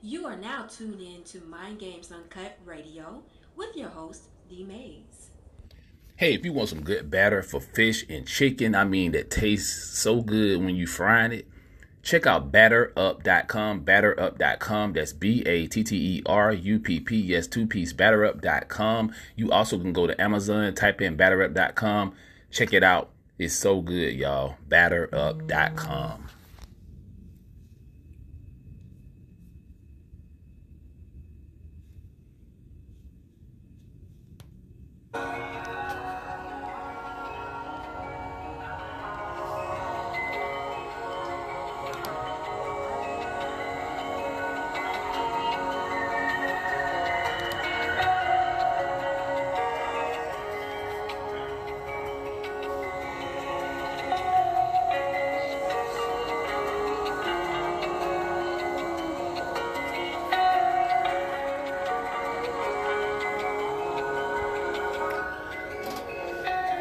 You are now tuned in to Mind Games Uncut Radio with your host, D Mayes. Hey, if you want some good batter for fish and chicken, I mean that tastes so good when you frying it, check out batterup.com, batterup.com. That's B A T T E R U P P, yes, two piece, batterup.com. You also can go to Amazon, type in batterup.com, check it out. It's so good, y'all. Batterup.com.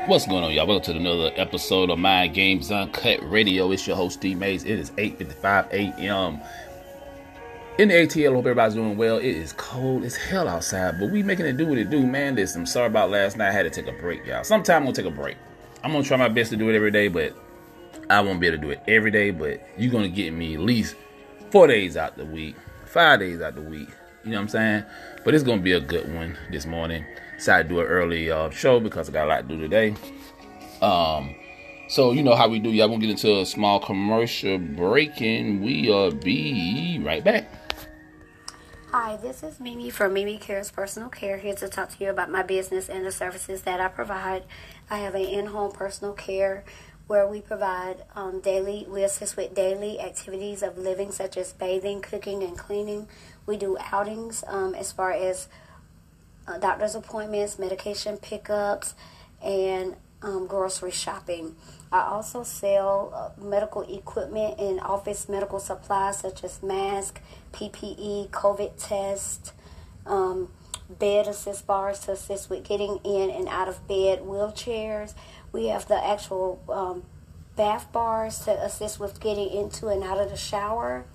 What's going on, y'all? Welcome to another episode of Mind Games Uncut Radio. It's your host, D Mayes. It is 8.55 a.m. in the ATL. Hope everybody's doing well. It is cold as hell outside, but we making it do what it do, man. Listen, I'm sorry about last night. I had to take a break, y'all. Sometime I'm going to take a break. I'm going to try my best to do it every day, but I won't be able to do it every day, but you're going to get me at least four days out the week, five days out the week. You know what I'm saying? But it's to be a good one this morning decided to do an early uh, show because I got a lot to do today. Um, so you know how we do. Y'all gonna get into a small commercial break, and we'll be right back. Hi, this is Mimi from Mimi Cares Personal Care here to talk to you about my business and the services that I provide. I have an in-home personal care where we provide um, daily, we assist with daily activities of living such as bathing, cooking, and cleaning. We do outings um, as far as uh, doctor's appointments, medication pickups, and um, grocery shopping. I also sell uh, medical equipment and office medical supplies such as masks, PPE, COVID tests, um, bed assist bars to assist with getting in and out of bed, wheelchairs. We have the actual um, bath bars to assist with getting into and out of the shower.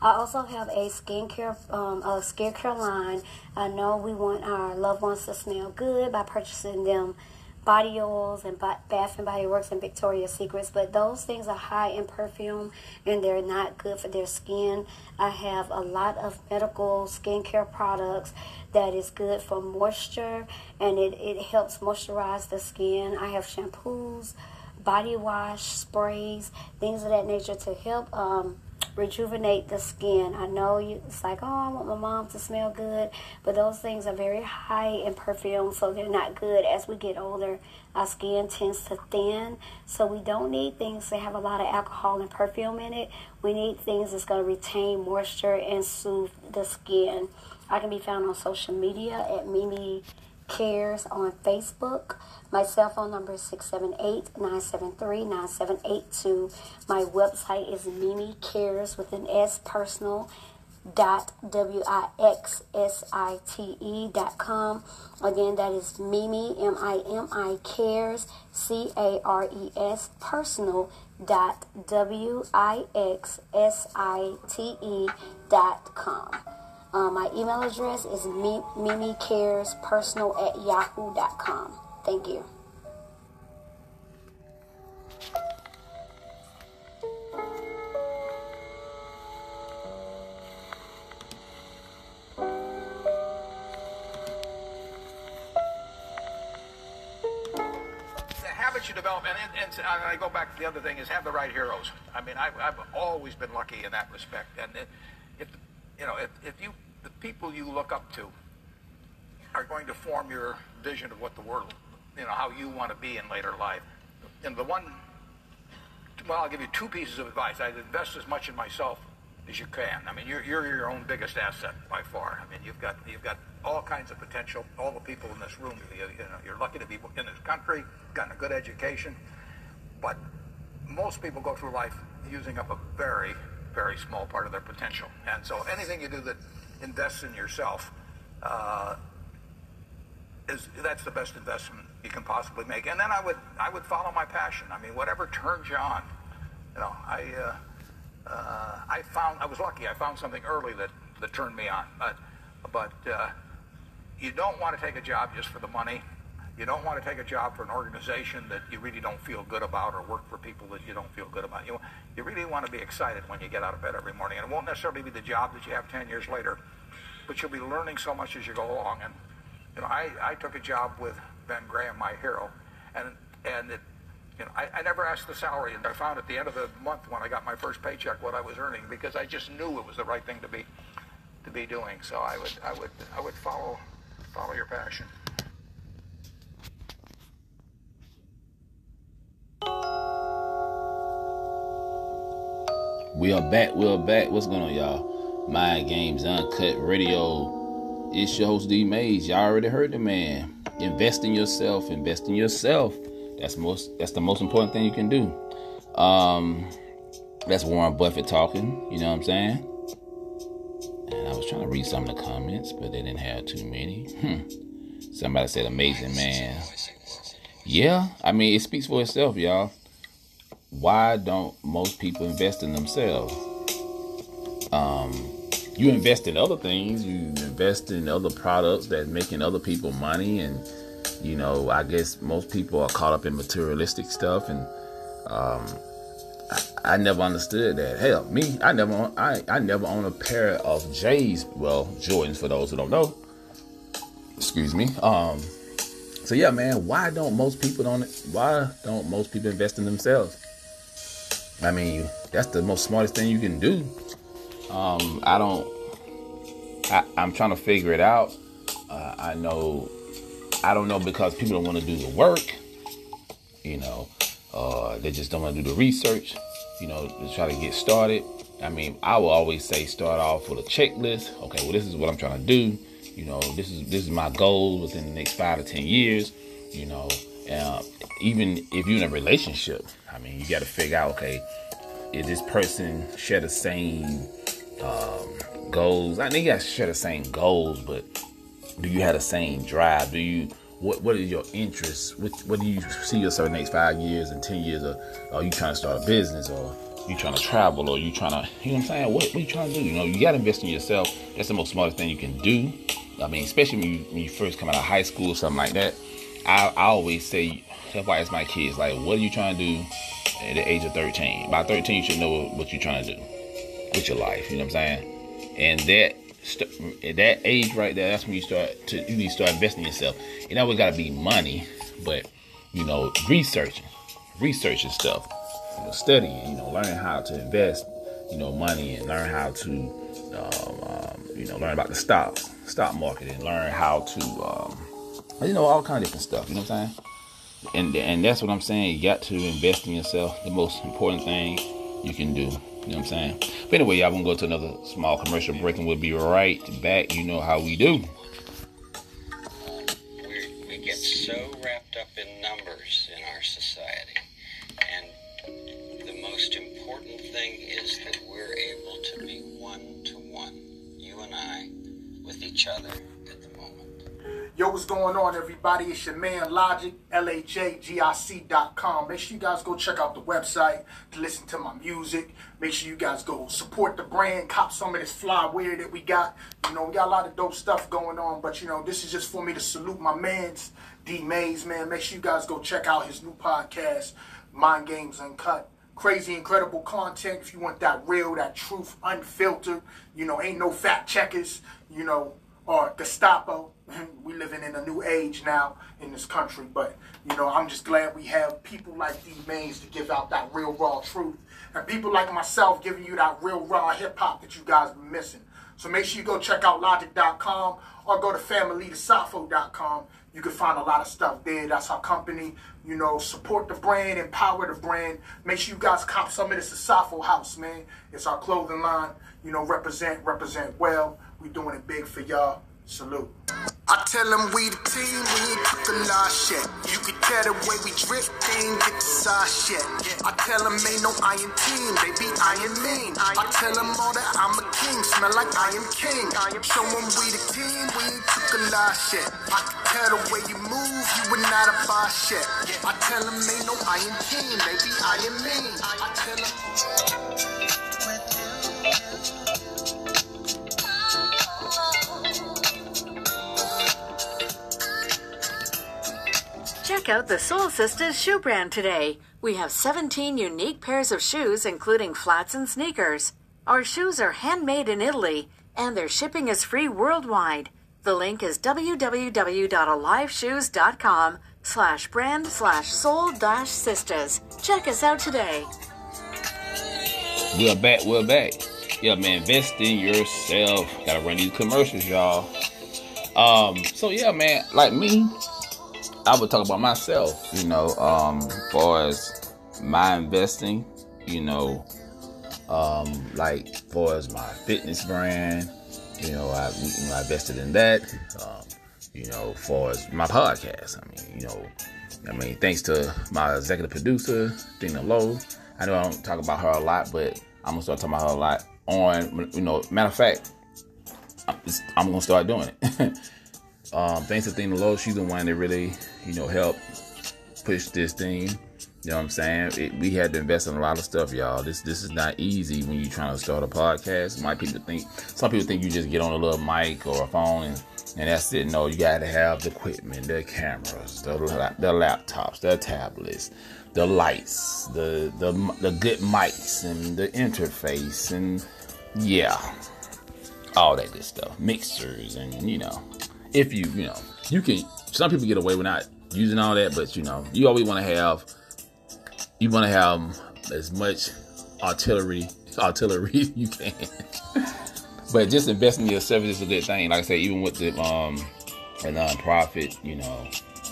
I also have a skincare um, a skincare line. I know we want our loved ones to smell good by purchasing them body oils and Bath and Body Works and Victoria's Secrets, but those things are high in perfume and they're not good for their skin. I have a lot of medical skincare products that is good for moisture and it, it helps moisturize the skin. I have shampoos, body wash, sprays, things of that nature to help um, rejuvenate the skin. I know you, it's like, oh, I want my mom to smell good, but those things are very high in perfume, so they're not good. As we get older, our skin tends to thin, so we don't need things that have a lot of alcohol and perfume in it. We need things that's going to retain moisture and soothe the skin. I can be found on social media at Mimi Cares on Facebook. My cell phone number is 678-973-9782. My website is Mimi Cares with an S personal dot w i x s i t e dot com. Again, that is Mimi M I M I cares C A R E S personal dot w i x s i t e dot com. Uh, my email address is mimicarespersonal at yahoo.com. Thank you. you develop, and, and, and, I go back to the other thing is have the right heroes. I mean, I've, I've always been lucky in that respect, and if you know, if, if you the people you look up to are going to form your vision of what the world, you know, how you want to be in later life. And the one, well, I'll give you two pieces of advice. I'd invest as much in myself as you can. I mean, you're, you're your own biggest asset by far. I mean, you've got you've got all kinds of potential. All the people in this room, you, you know, you're lucky to be in this country, gotten a good education, but most people go through life using up a very, very small part of their potential. And so, anything you do that invests in yourself uh, is that's the best investment you can possibly make. And then I would I would follow my passion. I mean, whatever turns you on. You know, I uh, uh, I found I was lucky. I found something early that, that turned me on. But but uh, you don't want to take a job just for the money. You don't want to take a job for an organization that you really don't feel good about or work for people that you don't feel good about. You, you really want to be excited when you get out of bed every morning. And it won't necessarily be the job that you have 10 years later, but you'll be learning so much as you go along. And, you know, I, I took a job with Ben Graham, my hero, and, and it, you know, I, I never asked the salary, and I found at the end of the month when I got my first paycheck what I was earning because I just knew it was the right thing to be to be doing. So I would I would I would follow follow your passion. We are back. We are back. What's going on, y'all? Mind Games Uncut Radio. It's your host D Mayes. Y'all already heard the man. Invest in yourself. Invest in yourself. That's most. That's the most important thing you can do. Um, that's Warren Buffett talking. You know what I'm saying? And I was trying to read some of the comments, but they didn't have too many. Hmm. Somebody said, "Amazing man." Yeah, I mean, it speaks for itself, y'all why don't most people invest in themselves? Um, you invest in other things. You invest in other products that making other people money, and you know, I guess most people are caught up in materialistic stuff, and um, I, I, never understood that. Hell, me, I never, I, I never own a pair of J's, well, Jordans for those who don't know. Excuse me. Um, so yeah, man, why don't most people don't? Why don't most people invest in themselves? I mean, that's the most smartest thing you can do. Um, I don't. I, am trying to figure it out. Uh, I know. I don't know because people don't want to do the work. You know, uh, they just don't want to do the research. You know, to try to get started. I mean, I will always say start off with a checklist. Okay, well, this is what I'm trying to do. You know, this is this is my goal within the next five to ten years. You know, uh, even if you're in a relationship, I mean, you got to figure out, okay, is this person share the same um, goals? I think you guys share the same goals, but do you have the same drive? Do you what what is your interest? What, what do you see yourself in the next five years and ten years? Or are you trying to start a business or you trying to travel or you trying to you know what I'm saying? What, what are you trying to do? You know, you gotta invest in yourself. That's the most smartest thing you can do. I mean, especially when you, when you first come out of high school or something like that. I, I always say that's why I ask my kids, like, what are you trying to do at the age of 13? By 13, you should know what you're trying to do with your life. You know what I'm saying? And that at that age right there, that's when you start to you need to start investing in yourself. It always got to be money, but you know, researching, researching stuff, you know, studying, you know, learning how to invest, you know, money and learn how to, um, um, you know, learn about the stocks, stock market, and learn how to, um, you know, all kind of different stuff. You know what I'm saying? and and that's what I'm saying. You got to invest in yourself. The most important thing you can do. You know what I'm saying? But anyway, y'all gonna go to another small commercial break, and we'll be right back. You know how we do. we we get so wrapped up in numbers in our society, and the most important thing is that we're able to be one to one, you and I, with each other Yo, what's going on, everybody? It's your man Logic, L-H-A-G-I-C.com. Make sure you guys go check out the website to listen to my music. Make sure you guys go support the brand, cop some of this fly that we got. You know, we got a lot of dope stuff going on, but you know, this is just for me to salute my mans, D Mayes, man. Make sure you guys go check out his new podcast, Mind Games Uncut crazy, incredible content. If you want that real, that truth, unfiltered, you know, ain't no fact checkers, you know, or Gestapo. we living in a new age now in this country. But you know, I'm just glad we have people like D Mayes to give out that real raw truth, and people like myself giving you that real raw hip hop that you guys been missing. So make sure you go check out Logic.com or go to FamilyTheSafo.com. You can find a lot of stuff there. That's our company. You know, support the brand, empower the brand. Make sure you guys cop some of this Safo House, man. It's our clothing line. You know, represent, represent well. We doing it big for y'all. Salute. I tell them we the team, we ain't took the last shit. You can tell the way we drip, they ain't get the size shit. I tell them ain't no iron team, they be iron mean. I tell them all that I'm a king, smell like I am king. Show them we the team, we ain't took the last shit. I can tell the way you move, you would not a buy shit. I tell them ain't no iron team, they be iron mean. I tell them. Check out the Soul Sisters shoe brand today. We have 17 unique pairs of shoes, including flats and sneakers. Our shoes are handmade in Italy, and their shipping is free worldwide. The link is www.aliveshoes.com slash brand slash soul dash sisters. Check us out today. We're back, we're back. Yeah, man, invest in yourself. Gotta run these commercials, y'all. Um, so yeah, man, like me, I would talk about myself, you know, um, as far as my investing, you know, um, like as far as my fitness brand, you know, I, you know, I invested in that. Um, you know, as far as my podcast, I mean, you know, I mean, thanks to my executive producer, Dina Lowe. I know I don't talk about her a lot, but I'm gonna start talking about her a lot on, you know, matter of fact, I'm gonna start doing it. um, thanks to Dina Lowe, she's the one that really, you know, helped push this thing. You know what I'm saying? It, we had to invest in a lot of stuff, y'all. This this is not easy when you're trying to start a podcast. My people think some people think you just get on a little mic or a phone and, and that's it. No, you got to have the equipment, the cameras, the the laptops, the tablets, the lights, the the the good mics, and the interface, and yeah, all that good stuff, mixers, and you know, if you you know, you can. Some people get away with not using all that, but you know, you always want to have you want to have as much artillery artillery you can. but just investing in yourself is a good thing. Like I said, even with the um a nonprofit, you know,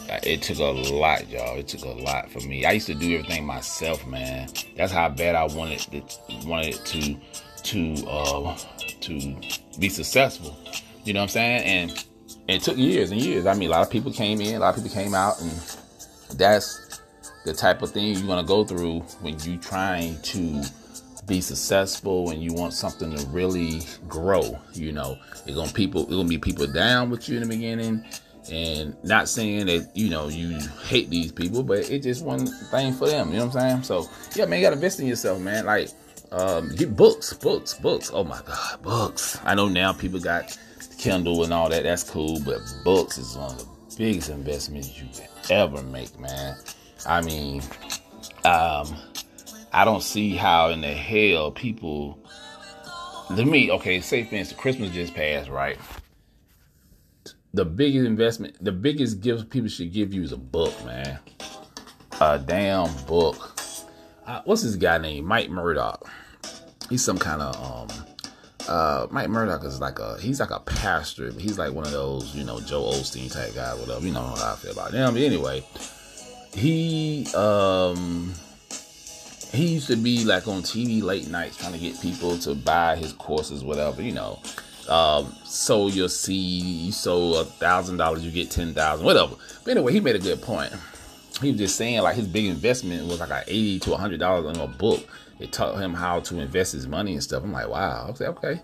it took a lot, y'all. It took a lot for me. I used to do everything myself, man. That's how bad I wanted to wanted to to uh to be successful. You know what I'm saying? And it took years and years. I mean, a lot of people came in, a lot of people came out, and that's the type of thing you're gonna go through when you're trying to be successful and you want something to really grow. You know, it's gonna people, it's gonna be people down with you in the beginning, and not saying that you know you hate these people, but it's just one thing for them. You know what I'm saying? So yeah, man, you gotta invest in yourself, man. Like, um, get books, books, books. Oh my God, books. I know now people got Kindle and all that. That's cool, but books is one of the biggest investments you can ever make, man. I mean, um, I don't see how in the hell people. To me, okay, say for Christmas just passed, right? The biggest investment, the biggest gift people should give you is a book, man. A damn book. Uh, what's this guy named Mike Murdock? He's some kind of um uh, Mike Murdock is like a he's like a pastor. He's like one of those you know Joe Osteen type guy, whatever. You know how I feel about him. But anyway, he um he used to be like on TV late nights trying to get people to buy his courses, whatever. You know, um, sow your seed, you sow a thousand dollars, you get ten thousand, whatever. But anyway, he made a good point. He was just saying like his big investment was like a eighty to hundred dollars on a book it taught him how to invest his money and stuff. I'm like, wow. I said, okay.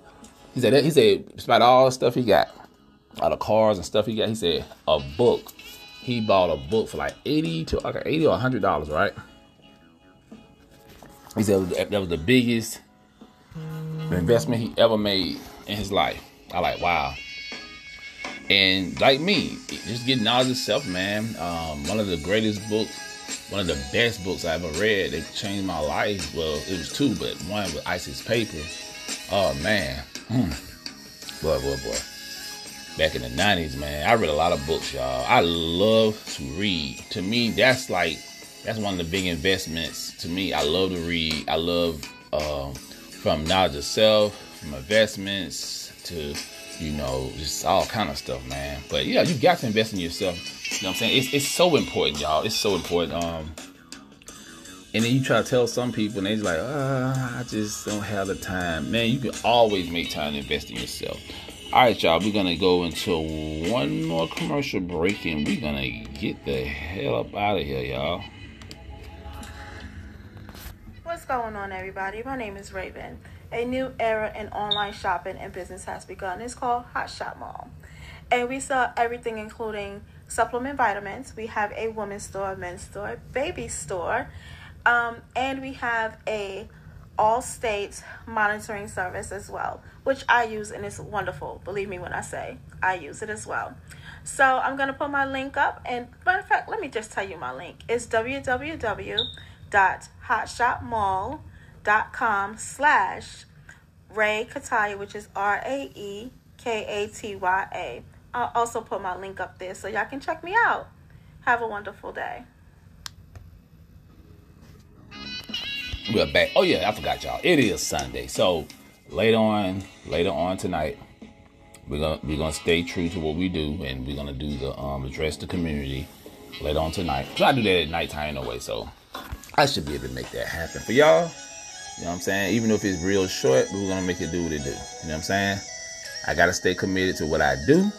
He said, that, he said, about all the stuff he got, all the cars and stuff he got. He said, a book. He bought a book for like 80 to like 80 or 100 dollars, right? He said that was the biggest investment he ever made in his life. I like, wow. And like me, just getting knowledge of self, man. Um, one of the greatest books one of the best books I ever read. They changed my life. Well, it was two, but one was Isis Paper. Oh man, hmm. boy, boy, boy. Back in the '90s, man, I read a lot of books, y'all. I love to read. To me, that's like that's one of the big investments. To me, I love to read. I love um, from knowledge of self, from investments to you know just all kind of stuff, man. But yeah, you got to invest in yourself you know what I'm saying? It's, it's so important, y'all. It's so important. Um, and then you try to tell some people, and they're like, uh, I just don't have the time. Man, you can always make time to invest in yourself. All right, y'all, we're going to go into one more commercial break, and we're going to get the hell up out of here, y'all. What's going on, everybody? My name is Raven. A new era in online shopping and business has begun. It's called Hot Shop Mall. And we sell everything, including supplement vitamins. We have a women's store, men's store, baby store, um, and we have a Allstate monitoring service as well, which I use and it's wonderful. Believe me when I say I use it as well. So I'm gonna put my link up, and matter of fact, let me just tell you my link. It's www.hotshopmall.com slash Ray Kataya, which is R A E K A T Y A. I'll also put my link up there so y'all can check me out. Have a wonderful day. We're back. Oh yeah, I forgot y'all. It is Sunday, so later on, later on tonight, we're gonna we're gonna stay true to what we do, and we're gonna do the um address the community later on tonight. So I do that at nighttime anyway, so I should be able to make that happen for y'all. You know what I'm saying? Even if it's real short, we're gonna make it do what it do. You know what I'm saying? I gotta stay committed to what I do.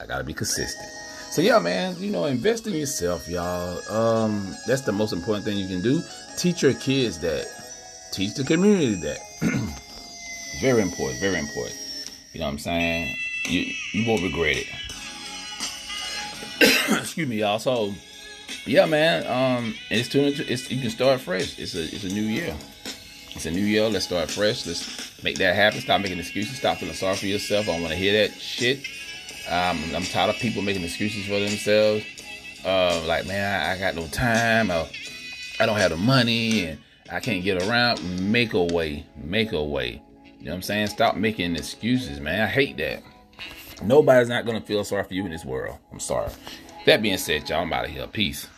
I gotta be consistent. So yeah, man, you know, invest in yourself, y'all. Um, that's the most important thing you can do. Teach your kids that. Teach the community that. very important, very important. You know what I'm saying? You you won't regret it. Excuse me, y'all. So yeah, man. Um, it's too. It's you can start fresh. It's a it's a new year. It's a new year. Let's start fresh. Let's make that happen. Stop making excuses. Stop feeling sorry for yourself. I don't want to hear that shit. Um, I'm tired of people making excuses for themselves. Uh, like, man, I, I got no time. I, I don't have the money, and I can't get around. Make a way. Make a way. You know what I'm saying? Stop making excuses, man. I hate that. Nobody's not gonna feel sorry for you in this world. I'm sorry. That being said, y'all, I'm out of here. Peace.